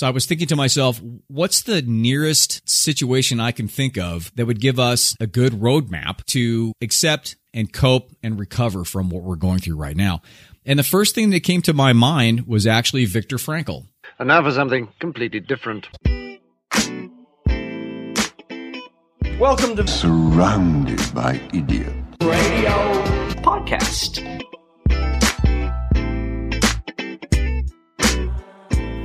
So I was thinking to myself, what's the nearest situation I can think of that would give us a good roadmap to accept and cope and recover from what we're going through right now? And the first thing that came to my mind was actually Viktor Frankl. And now for something completely different. Welcome to Surrounded by idiots. Radio Podcast.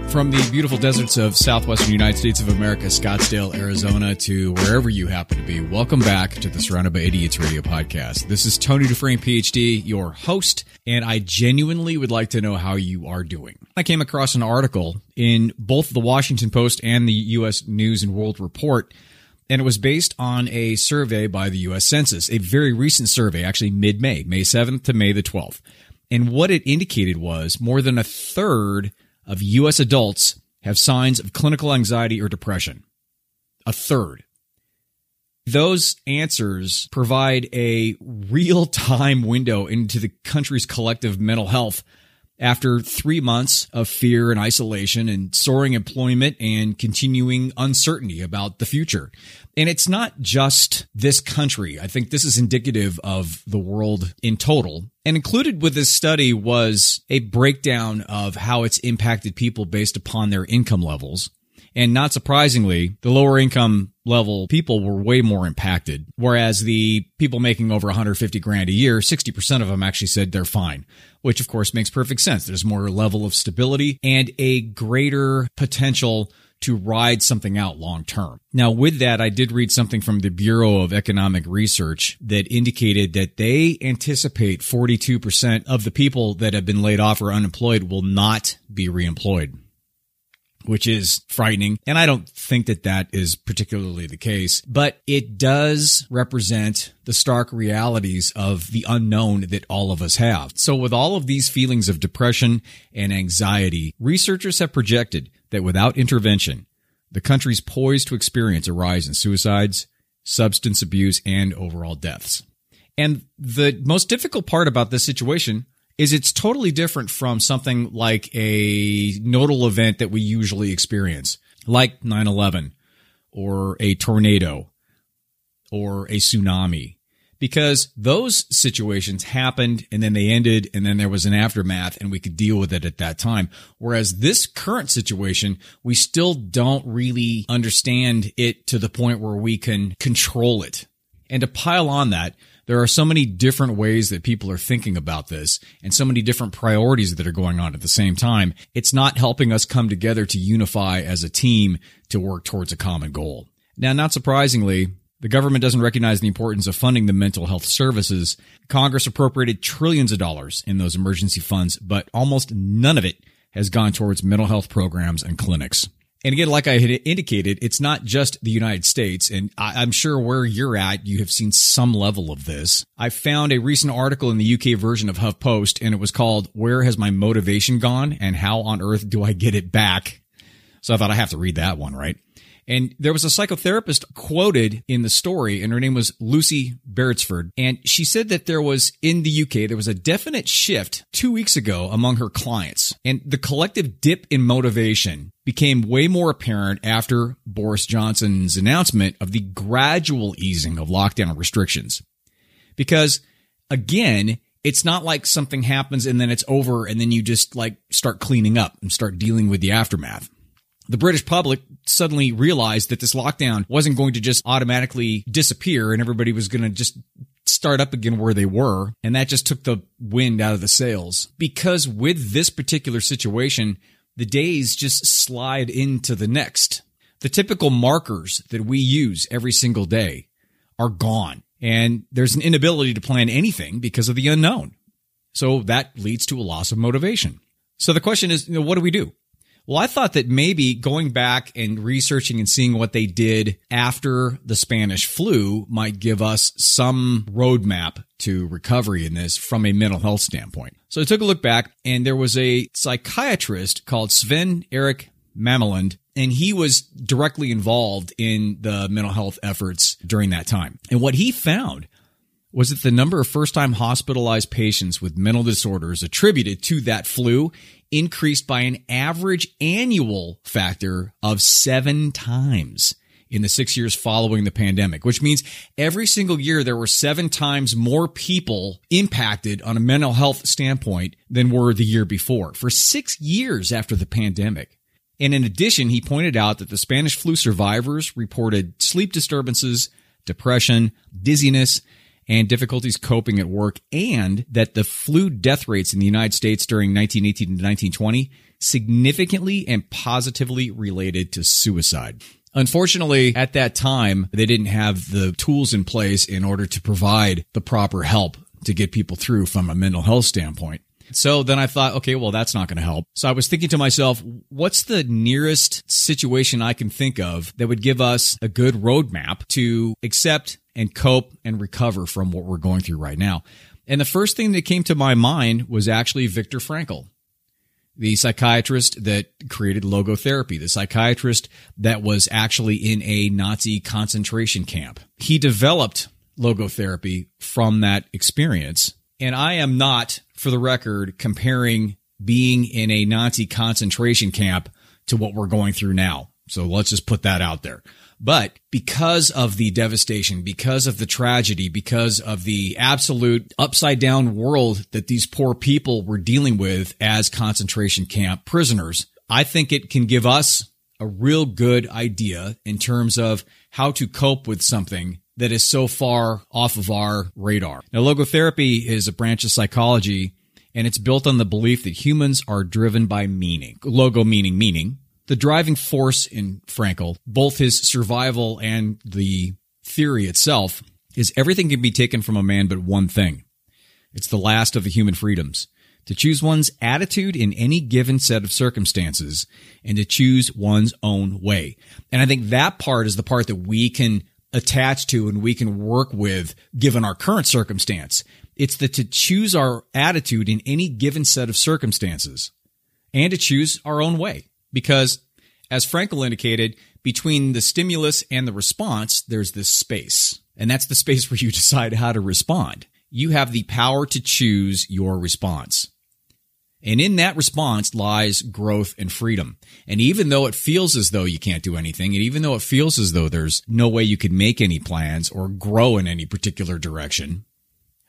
From the beautiful deserts of southwestern United States of America, Scottsdale, Arizona, to wherever you happen to be, welcome back to the Surrounded by Idiots radio podcast. This is Tony Dufresne, PhD, your host, and I genuinely would like to know how you are doing. I came across an article in both the Washington Post and the U.S. News and World Report and it was based on a survey by the U.S. Census, a very recent survey, actually mid May, May 7th to May the 12th. And what it indicated was more than a third of U.S. adults have signs of clinical anxiety or depression. A third. Those answers provide a real time window into the country's collective mental health after three months of fear and isolation and soaring employment and continuing uncertainty about the future. And it's not just this country. I think this is indicative of the world in total. And included with this study was a breakdown of how it's impacted people based upon their income levels. And not surprisingly, the lower income level people were way more impacted. Whereas the people making over 150 grand a year, 60% of them actually said they're fine, which of course makes perfect sense. There's more level of stability and a greater potential to ride something out long term. Now, with that, I did read something from the Bureau of Economic Research that indicated that they anticipate 42% of the people that have been laid off or unemployed will not be reemployed which is frightening. And I don't think that that is particularly the case, but it does represent the stark realities of the unknown that all of us have. So with all of these feelings of depression and anxiety, researchers have projected that without intervention, the country's poised to experience a rise in suicides, substance abuse, and overall deaths. And the most difficult part about this situation is it's totally different from something like a nodal event that we usually experience, like 9-11 or a tornado or a tsunami. Because those situations happened and then they ended and then there was an aftermath and we could deal with it at that time. Whereas this current situation, we still don't really understand it to the point where we can control it. And to pile on that, there are so many different ways that people are thinking about this and so many different priorities that are going on at the same time. It's not helping us come together to unify as a team to work towards a common goal. Now, not surprisingly, the government doesn't recognize the importance of funding the mental health services. Congress appropriated trillions of dollars in those emergency funds, but almost none of it has gone towards mental health programs and clinics. And again, like I had indicated, it's not just the United States. And I, am sure where you're at, you have seen some level of this. I found a recent article in the UK version of HuffPost and it was called Where Has My Motivation Gone and How on Earth Do I Get It Back? So I thought I have to read that one, right? And there was a psychotherapist quoted in the story, and her name was Lucy Beresford. And she said that there was in the UK, there was a definite shift two weeks ago among her clients. And the collective dip in motivation became way more apparent after Boris Johnson's announcement of the gradual easing of lockdown restrictions. Because again, it's not like something happens and then it's over and then you just like start cleaning up and start dealing with the aftermath the British public suddenly realized that this lockdown wasn't going to just automatically disappear and everybody was going to just start up again where they were. And that just took the wind out of the sails because with this particular situation, the days just slide into the next. The typical markers that we use every single day are gone and there's an inability to plan anything because of the unknown. So that leads to a loss of motivation. So the question is, you know, what do we do? Well, I thought that maybe going back and researching and seeing what they did after the Spanish flu might give us some roadmap to recovery in this from a mental health standpoint. So I took a look back and there was a psychiatrist called Svenn-Erik Mamelund and he was directly involved in the mental health efforts during that time. And what he found was that the number of first time hospitalized patients with mental disorders attributed to that flu increased by an average annual factor of seven times in the six years following the pandemic, which means every single year there were seven times more people impacted on a mental health standpoint than were the year before for six years after the pandemic. And in addition, he pointed out that the Spanish flu survivors reported sleep disturbances, depression, dizziness, and difficulties coping at work, and that the flu death rates in the United States during 1918 to 1920 significantly and positively related to suicide. Unfortunately, at that time, they didn't have the tools in place in order to provide the proper help to get people through from a mental health standpoint. So then I thought, okay, well, that's not going to help. So I was thinking to myself, what's the nearest situation I can think of that would give us a good roadmap to accept and cope and recover from what we're going through right now? And the first thing that came to my mind was actually Viktor Frankl the psychiatrist that created logotherapy, the psychiatrist that was actually in a Nazi concentration camp. He developed logotherapy from that experience. And I am not, for the record, comparing being in a Nazi concentration camp to what we're going through now. So let's just put that out there. But because of the devastation, because of the tragedy, because of the absolute upside down world that these poor people were dealing with as concentration camp prisoners, I think it can give us a real good idea in terms of how to cope with something that is so far off of our radar. Now, logotherapy is a branch of psychology and it's built on the belief that humans are driven by meaning. Logo meaning meaning, the driving force in Frankl, both his survival and the theory itself, is everything can be taken from a man but one thing. It's the last of the human freedoms. To choose one's attitude in any given set of circumstances and to choose one's own way. And I think that part is the part that we can attach to and we can work with given our current circumstance. It's the to choose our attitude in any given set of circumstances and to choose our own way because as Frankl indicated, between the stimulus and the response, there's this space. And that's the space where you decide how to respond. You have the power to choose your response. And in that response lies growth and freedom. And even though it feels as though you can't do anything, and even though it feels as though there's no way you could make any plans or grow in any particular direction,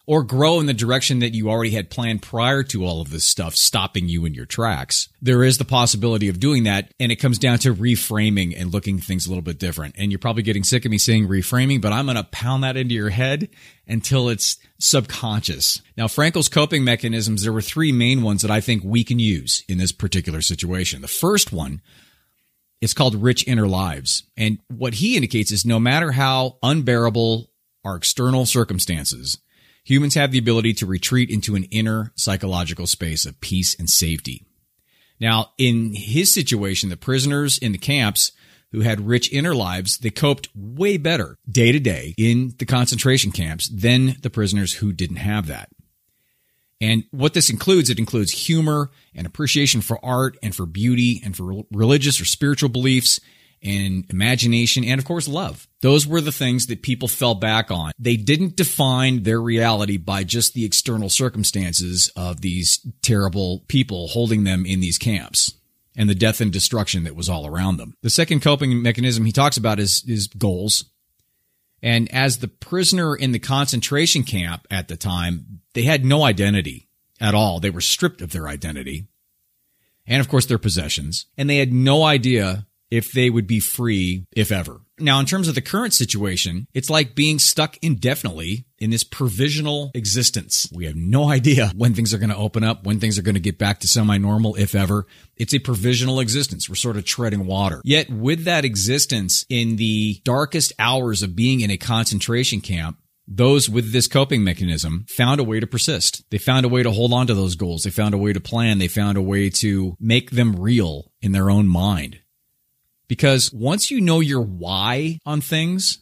or grow in the direction that you already had planned prior to all of this stuff stopping you in your tracks. There is the possibility of doing that. And it comes down to reframing and looking things a little bit different. And you're probably getting sick of me saying reframing, but I'm going to pound that into your head until it's subconscious. Now, Frankl's coping mechanisms, there were three main ones that I think we can use in this particular situation. The first one is called rich inner lives. And what he indicates is no matter how unbearable our external circumstances, humans have the ability to retreat into an inner psychological space of peace and safety. Now, in his situation, the prisoners in the camps who had rich inner lives, they coped way better day to day in the concentration camps than the prisoners who didn't have that. And what this includes, it includes humor and appreciation for art and for beauty and for religious or spiritual beliefs and imagination, and of course, love. Those were the things that people fell back on. They didn't define their reality by just the external circumstances of these terrible people holding them in these camps and the death and destruction that was all around them. The second coping mechanism he talks about is, is goals. And as the prisoner in the concentration camp at the time, they had no identity at all. They were stripped of their identity and of course their possessions. And they had no idea if they would be free, if ever. Now, in terms of the current situation, it's like being stuck indefinitely in this provisional existence. We have no idea when things are going to open up, when things are going to get back to semi normal, if ever. It's a provisional existence. We're sort of treading water. Yet, with that existence in the darkest hours of being in a concentration camp, those with this coping mechanism found a way to persist. They found a way to hold on to those goals. They found a way to plan. They found a way to make them real in their own mind. Because once you know your why on things,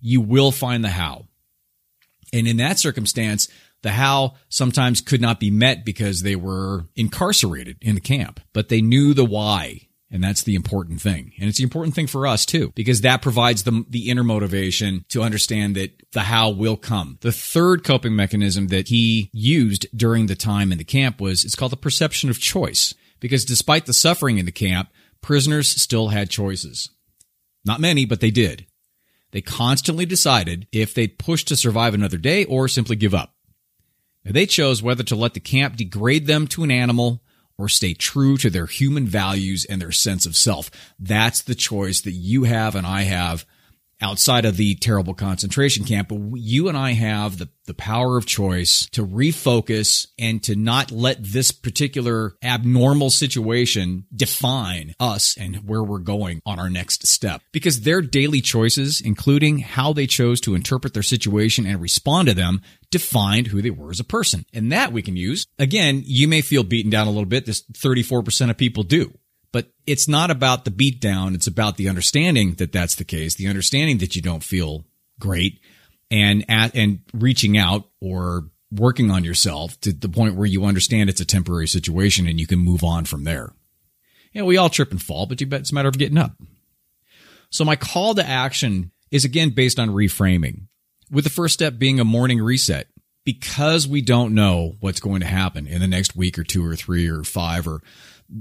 you will find the how. And in that circumstance, the how sometimes could not be met because they were incarcerated in the camp, but they knew the why And that's the important thing. And it's the important thing for us too, because that provides the, the inner motivation to understand that the how will come. The third coping mechanism that he used during the time in the camp was, it's called the perception of choice. Because despite the suffering in the camp, prisoners still had choices. Not many, but they did. They constantly decided if they'd push to survive another day or simply give up. Now, they chose whether to let the camp degrade them to an animal or stay true to their human values and their sense of self. That's the choice that you have and I have outside of the terrible concentration camp. But you and I have the, the power of choice to refocus and to not let this particular abnormal situation define us and where we're going on our next step. Because their daily choices, including how they chose to interpret their situation and respond to them, defined who they were as a person. And that we can use. Again, you may feel beaten down a little bit. This 34% of people do. But it's not about the beatdown. It's about the understanding that that's the case, the understanding that you don't feel great and at, and reaching out or working on yourself to the point where you understand it's a temporary situation and you can move on from there. Yeah, we all trip and fall, but it's a matter of getting up. So my call to action is again based on reframing with the first step being a morning reset because we don't know what's going to happen in the next week or two or three or five or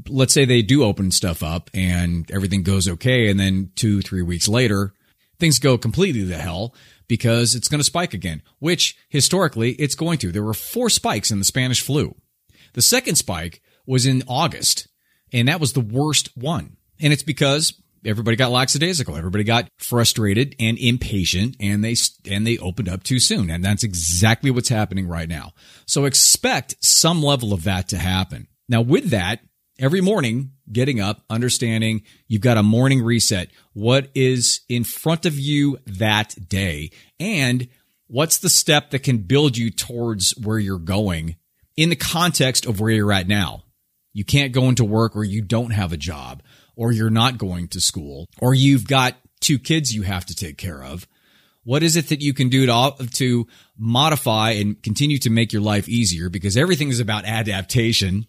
let's say they do open stuff up and everything goes okay. And then two, three weeks later, things go completely to hell because it's going to spike again, which historically it's going to. There were four spikes in the Spanish flu. The second spike was in August and that was the worst one. And it's because everybody got lackadaisical. Everybody got frustrated and impatient and they, and they opened up too soon. And that's exactly what's happening right now. So expect some level of that to happen. Now with that, every morning getting up, understanding you've got a morning reset. What is in front of you that day? And what's the step that can build you towards where you're going in the context of where you're at now? You can't go into work or you don't have a job or you're not going to school or you've got two kids you have to take care of. What is it that you can do to, to modify and continue to make your life easier? Because everything is about adaptation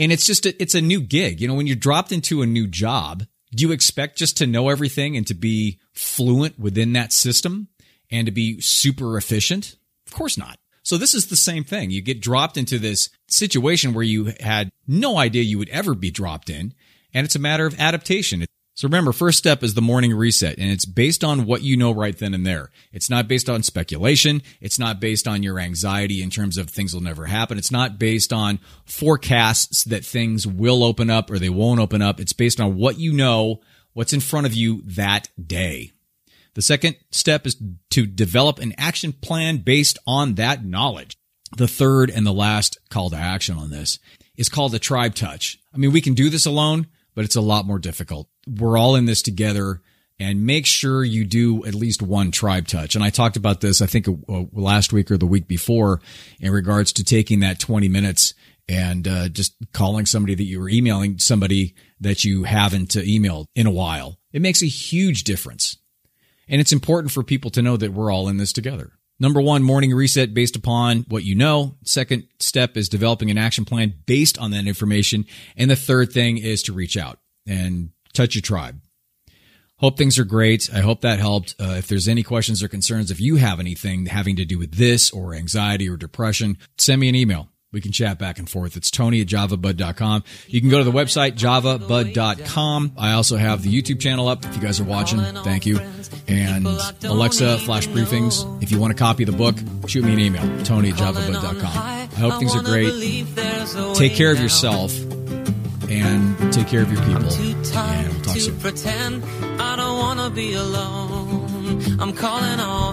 and it's just, a, it's a new gig. You know, when you're dropped into a new job, do you expect just to know everything and to be fluent within that system and to be super efficient? Of course not. So this is the same thing. You get dropped into this situation where you had no idea you would ever be dropped in. And it's a matter of adaptation. So remember, first step is the morning reset and it's based on what you know right then and there. It's not based on speculation. It's not based on your anxiety in terms of things will never happen. It's not based on forecasts that things will open up or they won't open up. It's based on what you know, what's in front of you that day. The second step is to develop an action plan based on that knowledge. The third and the last call to action on this is called the tribe touch. I mean, we can do this alone but it's a lot more difficult. We're all in this together and make sure you do at least one tribe touch. And I talked about this, I think uh, last week or the week before in regards to taking that 20 minutes and uh, just calling somebody that you were emailing somebody that you haven't uh, emailed in a while. It makes a huge difference. And it's important for people to know that we're all in this together. Number one, morning reset based upon what you know. Second step is developing an action plan based on that information. And the third thing is to reach out and touch your tribe. Hope things are great. I hope that helped. Uh, if there's any questions or concerns, if you have anything having to do with this or anxiety or depression, send me an email. We can chat back and forth. It's Tony at javabud.com. You can go to the website, javabud.com. I also have the YouTube channel up. If you guys are watching, thank you. And Alexa Flash Briefings. If you want to copy the book, shoot me an email, Tony at javabud.com. I hope things are great. Take care of yourself and take care of your people. And we'll talk soon. Pretend I don't want to be alone. I'm calling all